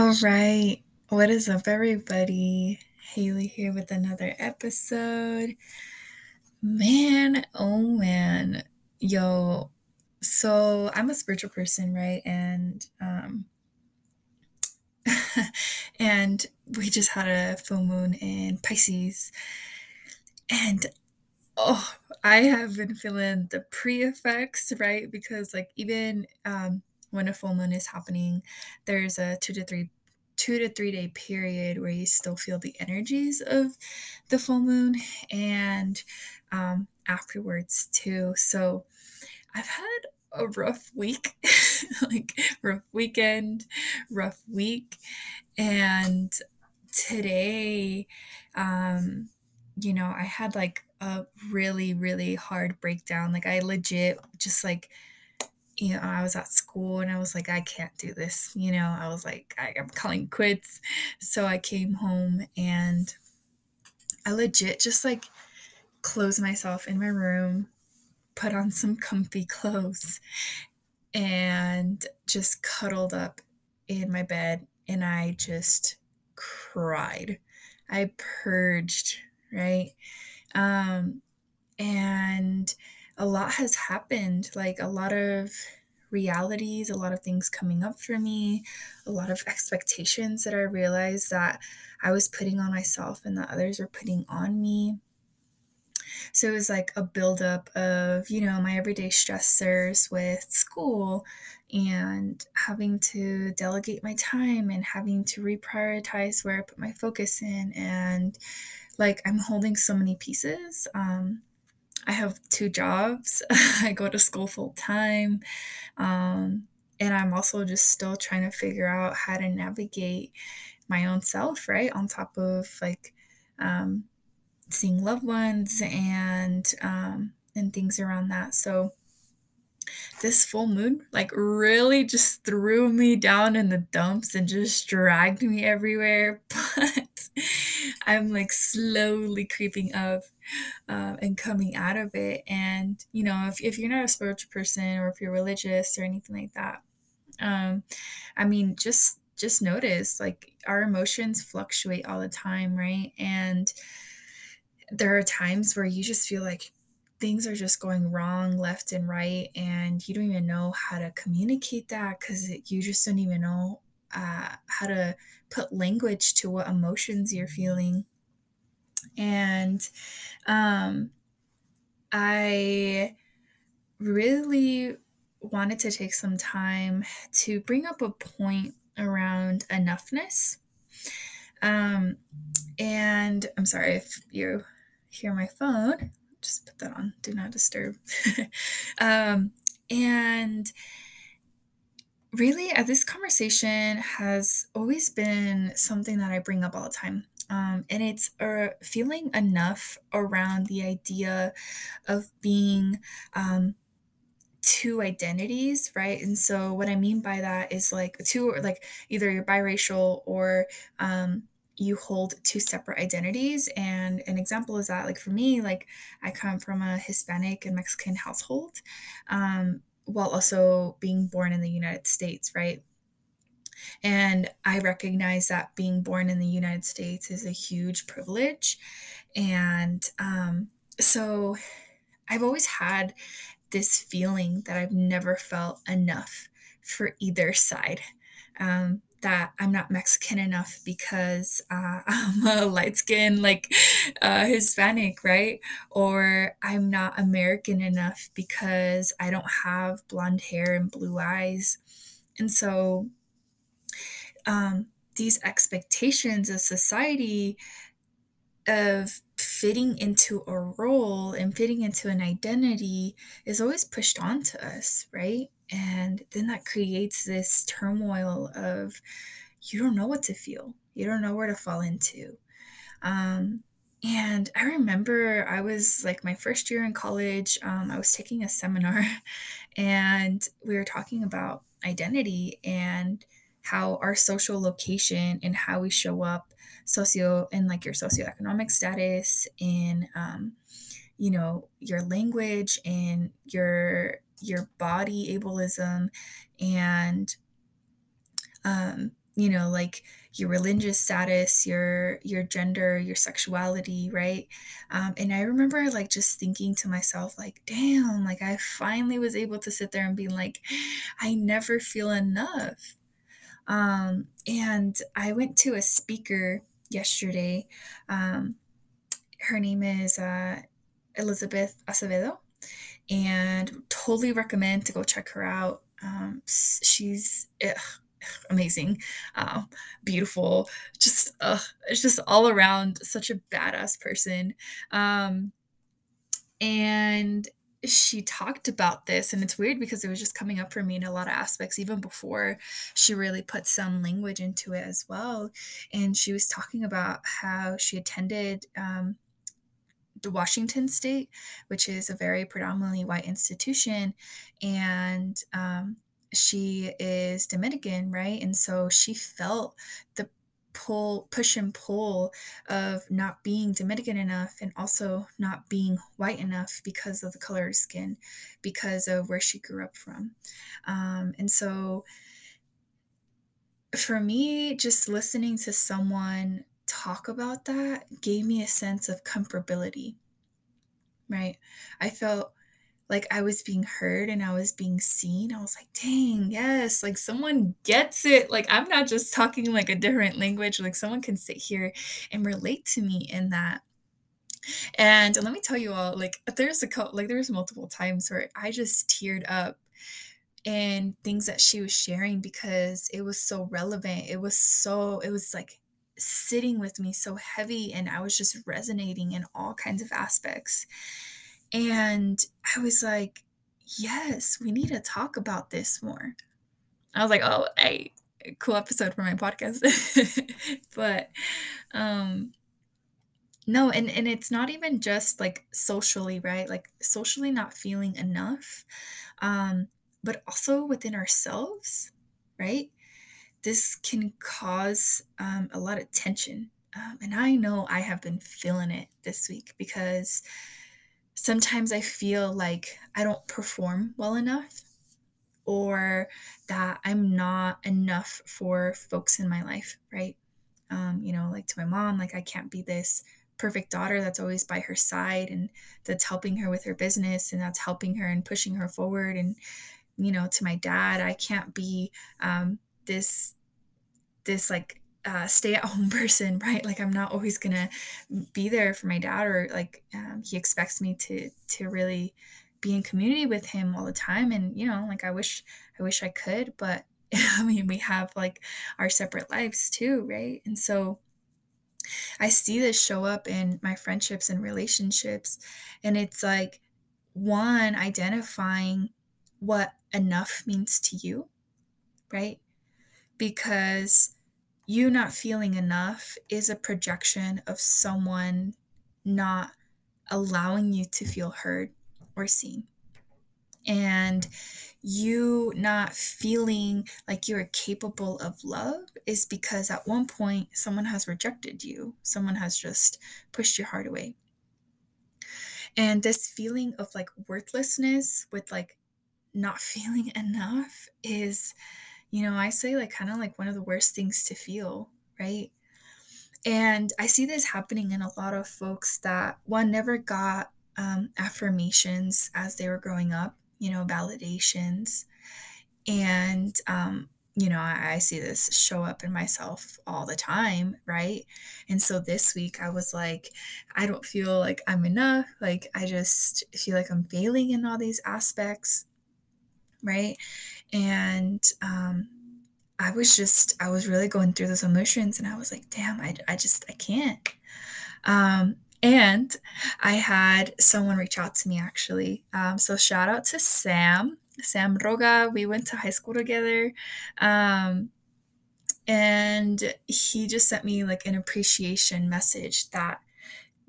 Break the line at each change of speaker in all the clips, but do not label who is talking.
All right. What is up, everybody? Haley here with another episode. Man, oh man. Yo, so I'm a spiritual person, right? And um and we just had a full moon in Pisces. And oh, I have been feeling the pre-effects, right? Because like even um when a full moon is happening, there's a two to three two to three day period where you still feel the energies of the full moon and um, afterwards too. So I've had a rough week, like rough weekend, rough week, and today, um, you know, I had like a really really hard breakdown. Like I legit just like you know, I was at school and I was like, I can't do this. You know, I was like, I, I'm calling quits. So I came home and I legit just like closed myself in my room, put on some comfy clothes, and just cuddled up in my bed and I just cried. I purged, right? Um, and a lot has happened, like a lot of realities, a lot of things coming up for me, a lot of expectations that I realized that I was putting on myself and that others were putting on me. So it was like a buildup of, you know, my everyday stressors with school and having to delegate my time and having to reprioritize where I put my focus in. And like I'm holding so many pieces. Um, I have two jobs. I go to school full time. Um, and I'm also just still trying to figure out how to navigate my own self, right? On top of like um, seeing loved ones and um, and things around that. So this full moon like really just threw me down in the dumps and just dragged me everywhere. But I'm like slowly creeping up um, and coming out of it. And, you know, if, if you're not a spiritual person or if you're religious or anything like that, um, I mean, just just notice like our emotions fluctuate all the time, right? And there are times where you just feel like things are just going wrong left and right and you don't even know how to communicate that because you just don't even know uh, how to put language to what emotions you're feeling. And um, i really wanted to take some time to bring up a point around enoughness. Um, and i'm sorry if you hear my phone just put that on do not disturb. Um, and really uh, this conversation has always been something that i bring up all the time. Um, and it's uh, feeling enough around the idea of being um, two identities right? And so what i mean by that is like two like either you're biracial or um, you hold two separate identities and an example is that like for me like i come from a hispanic and mexican household um, while also being born in the united states right? And i recognize that being born in the united states is a huge privilege and um, so i've always had this feeling that i've never felt enough for either side. Um, that I'm not Mexican enough because uh, I'm a light skin, like uh, Hispanic, right? Or I'm not American enough because I don't have blonde hair and blue eyes. And so um, these expectations of society of fitting into a role and fitting into an identity is always pushed onto us, right? And then that creates this turmoil of you don't know what to feel, you don't know where to fall into. Um, and I remember I was like my first year in college, um, I was taking a seminar and we were talking about identity and how our social location and how we show up socio and like your socioeconomic status in um, you know your language and your your body ableism and um, you know, like your religious status, your your gender, your sexuality, right? Um, and I remember like just thinking to myself, like, damn, like I finally was able to sit there and be like, I never feel enough. Um, and I went to a speaker yesterday. Um, her name is uh, Elizabeth Acevedo, and totally recommend to go check her out. Um, she's ugh, amazing, uh, beautiful, just it's just all around such a badass person. Um, and she talked about this, and it's weird because it was just coming up for me in a lot of aspects, even before she really put some language into it as well. And she was talking about how she attended um, Washington State, which is a very predominantly white institution, and um, she is Dominican, right? And so she felt the pull, push and pull of not being Dominican enough and also not being white enough because of the color of skin, because of where she grew up from. Um, and so for me, just listening to someone talk about that gave me a sense of comfortability, right? I felt like I was being heard and I was being seen. I was like, dang, yes, like someone gets it. Like I'm not just talking like a different language. Like someone can sit here and relate to me in that. And let me tell you all, like there's a couple, like there's multiple times where I just teared up and things that she was sharing because it was so relevant. It was so, it was like sitting with me so heavy and I was just resonating in all kinds of aspects. And I was like, yes, we need to talk about this more. I was like, oh, hey, cool episode for my podcast. but um no, and and it's not even just like socially, right? Like socially not feeling enough. Um but also within ourselves, right? This can cause um, a lot of tension. Um, and I know I have been feeling it this week because sometimes I feel like I don't perform well enough or that I'm not enough for folks in my life, right? Um, you know, like to my mom, like I can't be this perfect daughter that's always by her side and that's helping her with her business and that's helping her and pushing her forward. And, you know, to my dad, I can't be um, this, this like uh, stay at home person, right? Like I'm not always gonna be there for my dad, or like um, he expects me to to really be in community with him all the time. And you know, like I wish I wish I could, but I mean, we have like our separate lives too, right? And so I see this show up in my friendships and relationships, and it's like one identifying what enough means to you, right? Because you not feeling enough is a projection of someone not allowing you to feel heard or seen. And you not feeling like you're capable of love is because at one point someone has rejected you, someone has just pushed your heart away. And this feeling of like worthlessness with like not feeling enough is you know, I say like kind of like one of the worst things to feel, right? And I see this happening in a lot of folks that one never got um, affirmations as they were growing up, you know, validations. And, um, you know, I, I see this show up in myself all the time, right? And so this week I was like, I don't feel like I'm enough. Like, I just feel like I'm failing in all these aspects, right? And um, I was just, I was really going through those emotions and I was like, damn, I, I just, I can't. Um, and I had someone reach out to me actually. Um, so shout out to Sam, Sam Roga. We went to high school together. Um, and he just sent me like an appreciation message that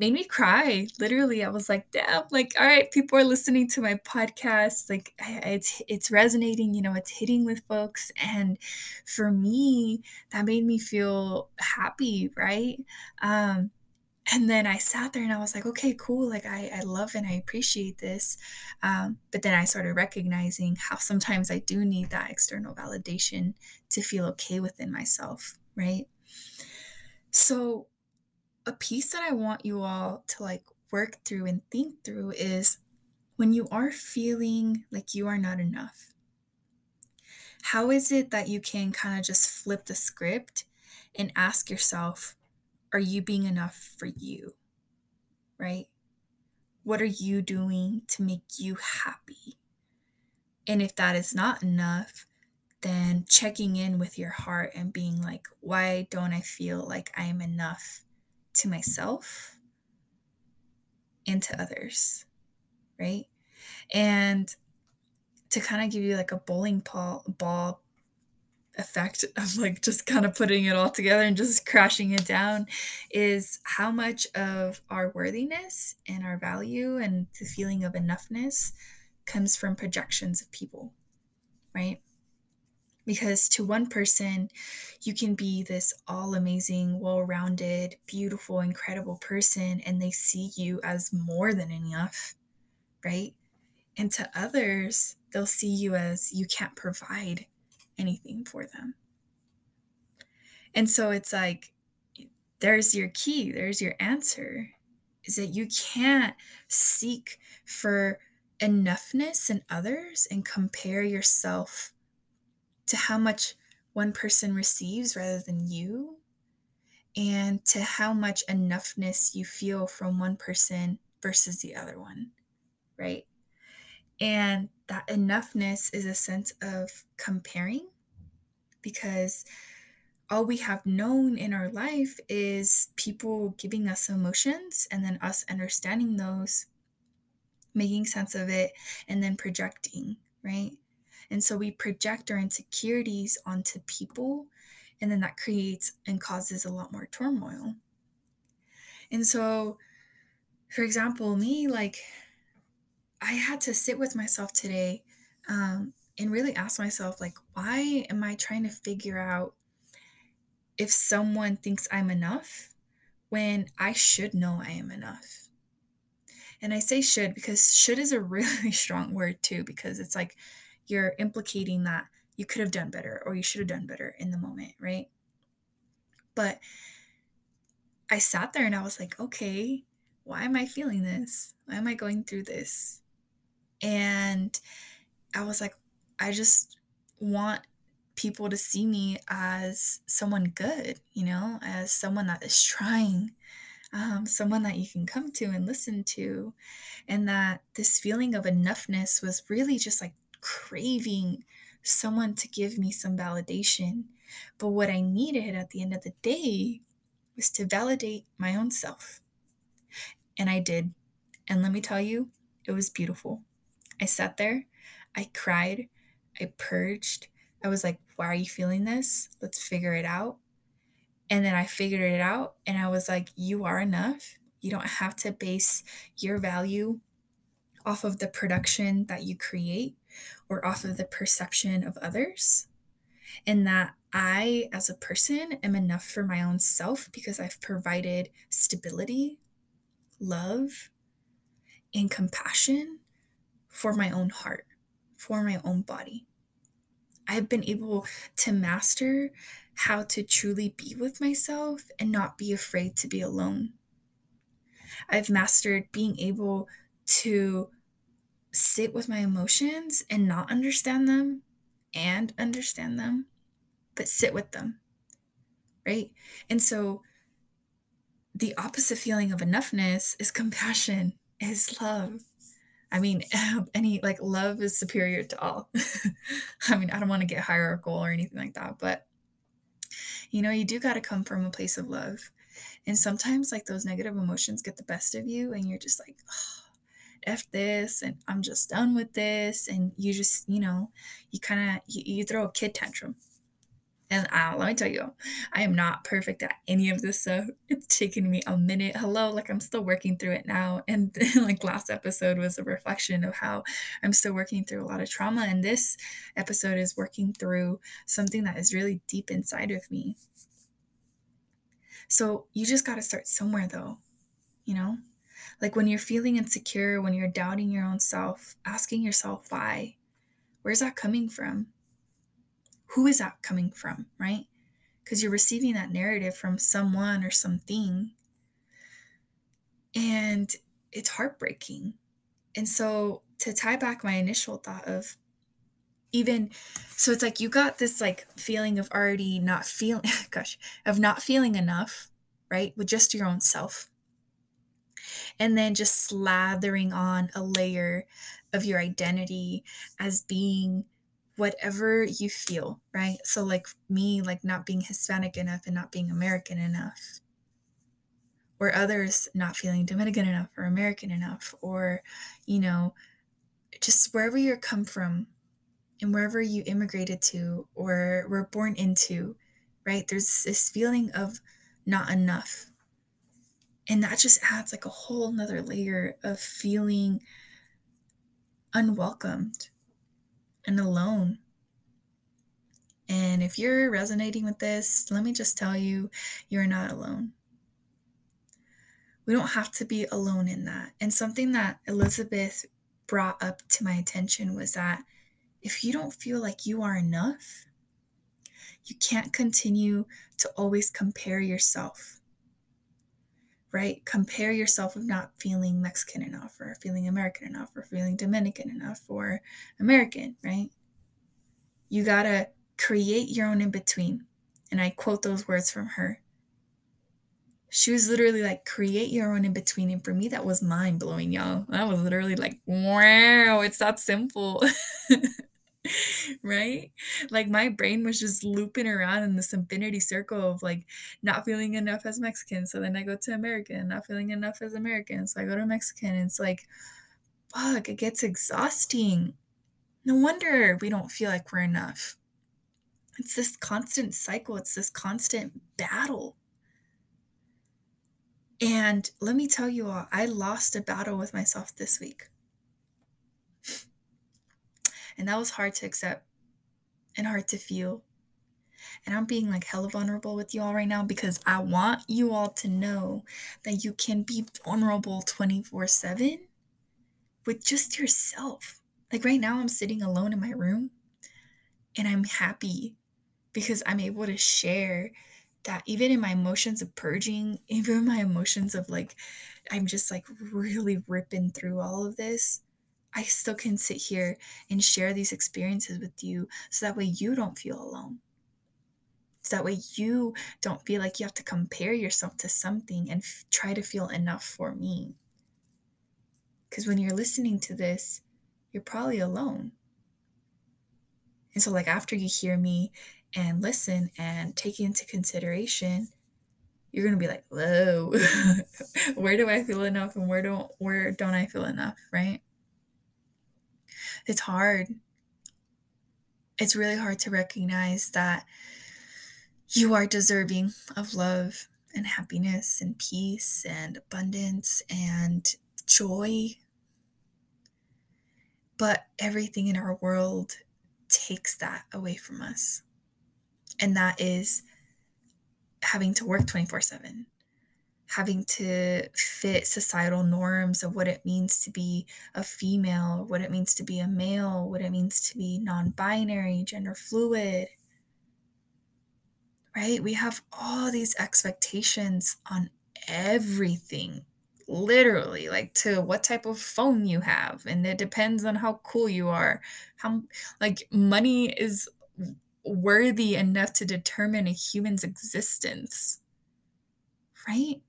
made me cry. Literally, I was like, damn, like, all right, people are listening to my podcast. Like, it's it's resonating, you know, it's hitting with folks. And for me, that made me feel happy, right? Um, And then I sat there and I was like, okay, cool. Like, I, I love and I appreciate this. Um, but then I started recognizing how sometimes I do need that external validation to feel okay within myself, right? So, a piece that I want you all to like work through and think through is when you are feeling like you are not enough, how is it that you can kind of just flip the script and ask yourself, are you being enough for you? Right? What are you doing to make you happy? And if that is not enough, then checking in with your heart and being like, why don't I feel like I am enough to myself and to others? Right? And to kind of give you like a bowling ball, ball effect of like just kind of putting it all together and just crashing it down is how much of our worthiness and our value and the feeling of enoughness comes from projections of people, right? Because to one person, you can be this all amazing, well rounded, beautiful, incredible person, and they see you as more than enough, right? And to others, they'll see you as you can't provide anything for them. And so it's like, there's your key, there's your answer is that you can't seek for enoughness in others and compare yourself to how much one person receives rather than you, and to how much enoughness you feel from one person versus the other one, right? And that enoughness is a sense of comparing because all we have known in our life is people giving us emotions and then us understanding those, making sense of it, and then projecting, right? And so we project our insecurities onto people, and then that creates and causes a lot more turmoil. And so, for example, me, like, I had to sit with myself today um, and really ask myself, like, why am I trying to figure out if someone thinks I'm enough when I should know I am enough? And I say should because should is a really strong word too, because it's like you're implicating that you could have done better or you should have done better in the moment, right? But I sat there and I was like, okay, why am I feeling this? Why am I going through this? And I was like, I just want people to see me as someone good, you know, as someone that is trying, um, someone that you can come to and listen to. And that this feeling of enoughness was really just like craving someone to give me some validation. But what I needed at the end of the day was to validate my own self. And I did. And let me tell you, it was beautiful. I sat there, I cried, I purged. I was like, why are you feeling this? Let's figure it out. And then I figured it out and I was like, you are enough. You don't have to base your value off of the production that you create or off of the perception of others. And that I, as a person, am enough for my own self because I've provided stability, love, and compassion for my own heart, for my own body. I've been able to master how to truly be with myself and not be afraid to be alone. I've mastered being able to sit with my emotions and not understand them and understand them, but sit with them. Right? And so the opposite feeling of enoughness is compassion, is love, I mean, any like love is superior to all. I mean, I don't want to get hierarchical or anything like that, but you know, you do got to come from a place of love. And sometimes, like, those negative emotions get the best of you, and you're just like, oh, F this, and I'm just done with this. And you just, you know, you kind of you, you throw a kid tantrum and uh, let me tell you, I am not perfect at any of this stuff. It's taken me a minute. Hello, like I'm still working through it now. And like last episode was a reflection of how I'm still working through a lot of trauma. And this episode is working through something that is really deep inside of me. So you just got to start somewhere though. you know? Like when you're feeling insecure, when you're doubting your own self, asking yourself why. Where's that coming from? Who is that coming from, right? Because you're receiving that narrative from someone or something. And it's heartbreaking. And so to tie back my initial thought of even so it's like you got this like feeling of already not feeling gosh of not feeling enough right with just your own self and then just slathering on a layer of your identity as being whatever you feel right so like me like not being hispanic enough and not being american enough or others not feeling dominican enough or american enough or you know just wherever you come from and wherever you immigrated to or were born into, right? There's this feeling of not enough. And that just adds like a whole nother layer of feeling unwelcomed and alone. And if you're resonating with this, let me just tell you, you're not alone. We don't have to be alone in that. And something that Elizabeth brought up to my attention was that if you don't feel like you are enough, you can't continue to always compare yourself. Right? Compare yourself with not feeling Mexican enough, or feeling American enough, or feeling Dominican enough, or American, right? You gotta create your own in between. And I quote those words from her. She was literally like, create your own in between. And for me, that was mind blowing, y'all. That was literally like, wow, it's that simple. right? Like my brain was just looping around in this infinity circle of like not feeling enough as Mexican. So then I go to American, not feeling enough as American. So I go to Mexican. it's like, fuck, it gets exhausting. No wonder we don't feel like we're enough. It's this constant cycle, it's this constant battle. And let me tell you all, I lost a battle with myself this week. And that was hard to accept and hard to feel. And I'm being like hella vulnerable with you all right now because I want you all to know that you can be vulnerable 24 7 with just yourself. Like right now, I'm sitting alone in my room and I'm happy because I'm able to share that even in my emotions of purging, even my emotions of like, I'm just like really ripping through all of this, I still can sit here and share these experiences with you so that way you don't feel alone. So that way you don't feel like you have to compare yourself to something and f- try to feel enough for me. Because when you're listening to this, you're probably alone. And so, like, after you hear me and listen and take into consideration, you're gonna be like, "Whoa, where do I feel enough, and where don't where don't I feel enough?" Right? It's hard. It's really hard to recognize that you are deserving of love and happiness and peace and abundance and joy. But everything in our world takes that away from us. And that is having to work 24 7, having to fit societal norms of what it means to be a female, what it means to be a male, what it means to be non binary, gender fluid. Right? We have all these expectations on everything, literally, like to what type of phone you have. And it depends on how cool you are. How, like, money is worthy enough to determine a human's existence. Right?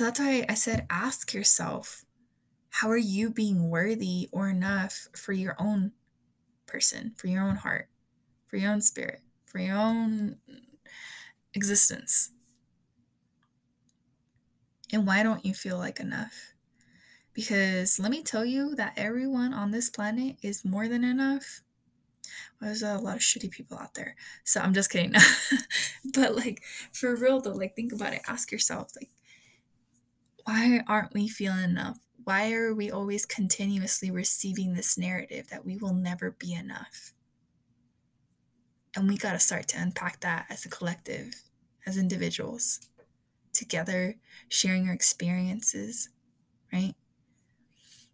So that's why I said ask yourself how are you being worthy or enough for your own person, for your own heart, for your own spirit, for your own existence? And why don't you feel like enough? Because let me tell you that everyone on this planet is more than enough. Well, there's a lot of shitty people out there. So I'm just kidding. but like for real though, like think about it. Ask yourself, like, why aren't we feeling enough? Why are we always continuously receiving this narrative that we will never be enough? And we got to start to unpack that as a collective, as individuals. together, sharing our experiences, right?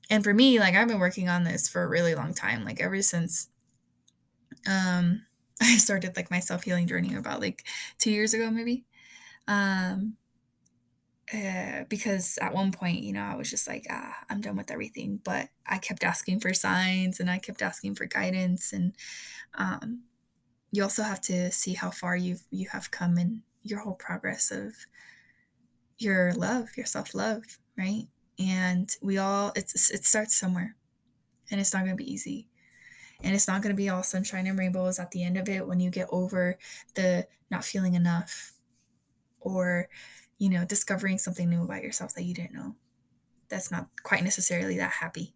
And for me, like I've been working on this for a really long time, like ever since um I started like my self-healing journey about like 2 years ago maybe. Um uh, because at one point, you know, I was just like, ah, I'm done with everything. But I kept asking for signs and I kept asking for guidance. And um, you also have to see how far you've you have come in your whole progress of your love, your self love, right? And we all it's it starts somewhere, and it's not going to be easy. And it's not going to be all sunshine and rainbows at the end of it when you get over the not feeling enough or you know, discovering something new about yourself that you didn't know. That's not quite necessarily that happy.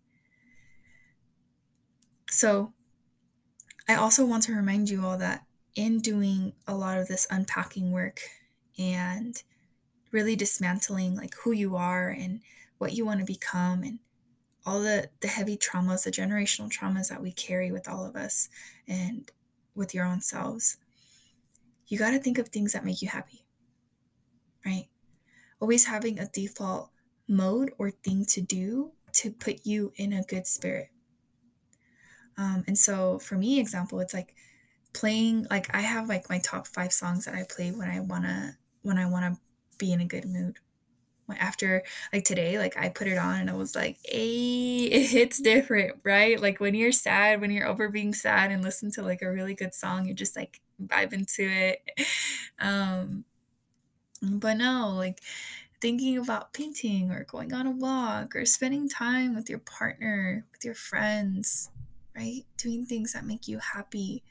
So, I also want to remind you all that in doing a lot of this unpacking work and really dismantling like who you are and what you want to become and all the the heavy traumas, the generational traumas that we carry with all of us and with your own selves. You got to think of things that make you happy right? Always having a default mode or thing to do to put you in a good spirit. Um, and so for me, example, it's like playing like I have like my top five songs that I play when I wanna when I wanna be in a good mood. After like today, like I put it on and I was like, hey, it hits different, right? Like when you're sad, when you're over being sad and listen to like a really good song, you're just like vibe into it. Um, but no, like thinking about painting or going on a walk or spending time with your partner, with your friends, right? Doing things that make you happy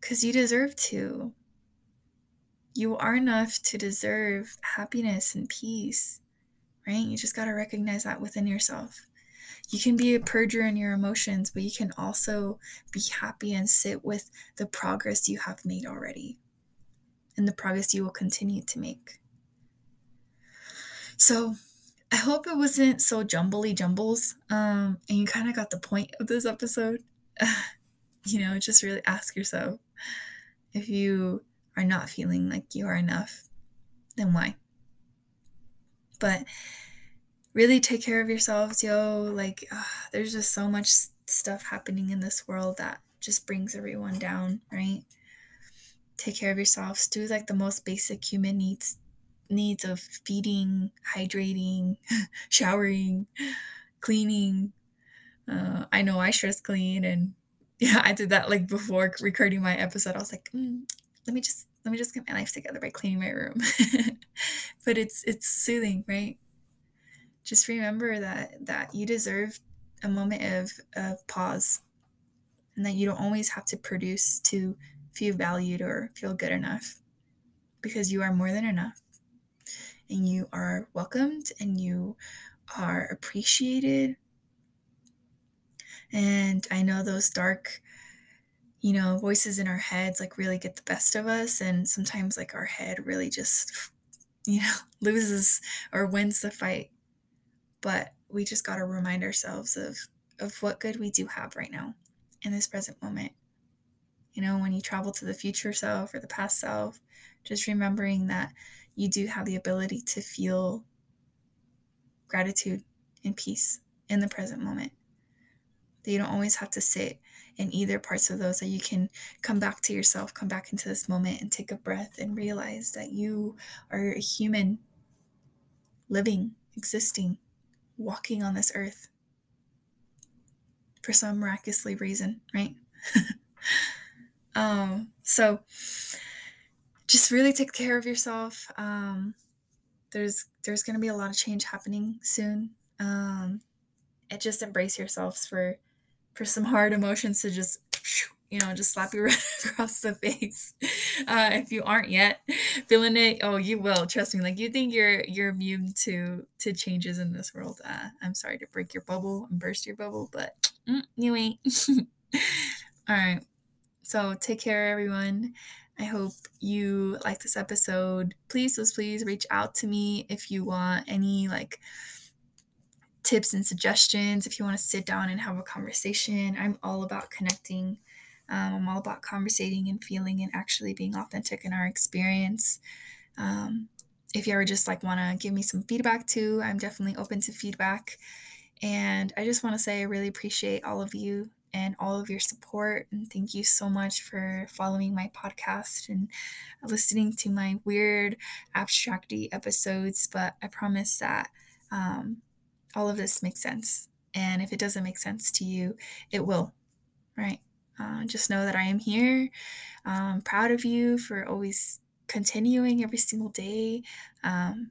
because you deserve to. You are enough to deserve happiness and peace, right? You just got to recognize that within yourself. You can be a purger in your emotions, but you can also be happy and sit with the progress you have made already and the progress you will continue to make. So, I hope it wasn't so jumbly jumbles, um, and you kind of got the point of this episode. you know, just really ask yourself if you are not feeling like you are enough, then why? But really take care of yourselves, yo. Like, uh, there's just so much stuff happening in this world that just brings everyone down, right? Take care of yourselves do like the most basic human needs needs of feeding hydrating showering cleaning. Uh, i know i stress clean and yeah i did that like before recording my episode. I was like mm, let me just let me just get my life together by cleaning my room. But it's it's soothing right? Just remember that that you deserve a moment of of pause and that you don't always have to produce to feel valued or feel good enough because you are more than enough and you are welcomed and you are appreciated. And I know those dark, you know, voices in our heads like really get the best of us. And sometimes, like, our head really just, you know, loses or wins the fight. But we just got to remind ourselves of, of what good we do have right now in this present moment. You know, when you travel to the future self or the past self, just remembering that you do have the ability to feel gratitude and peace in the present moment. That you don't always have to sit in either parts of those, that you can come back to yourself, come back into this moment and take a breath and realize that you are a human living, existing, walking on this earth for some miraculously reason, right? Um, so just really take care of yourself. Um, there's there's gonna be a lot of change happening soon. Um, and just embrace yourselves for for some hard emotions to just you know just slap you right across the face. Uh, if you aren't yet feeling it oh you will. Trust me like you think you're you're immune to to changes in this world. Uh, i'm sorry to break your bubble and burst your bubble but mm, you ain't. All right so take care, everyone. I hope you like this episode. Please, please, please reach out to me if you want any like tips and suggestions. If you want to sit down and have a conversation, I'm all about connecting. Um, I'm all about conversating and feeling and actually being authentic in our experience. Um, if you ever just like want to give me some feedback too, I'm definitely open to feedback. And I just want to say I really appreciate all of you and all of your support. And thank you so much for following my podcast and listening to my weird abstracty episodes. But I promise that um, all of this makes sense. And if it doesn't make sense to you, it will, right? Uh, just know that I am here. I'm proud of you for always continuing every single day. Um,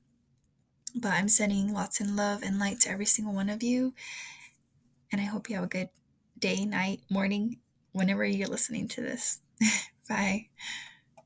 but I'm sending lots of love and light to every single one of you. And I hope you have a good day, night, morning, whenever you're listening to this. Bye.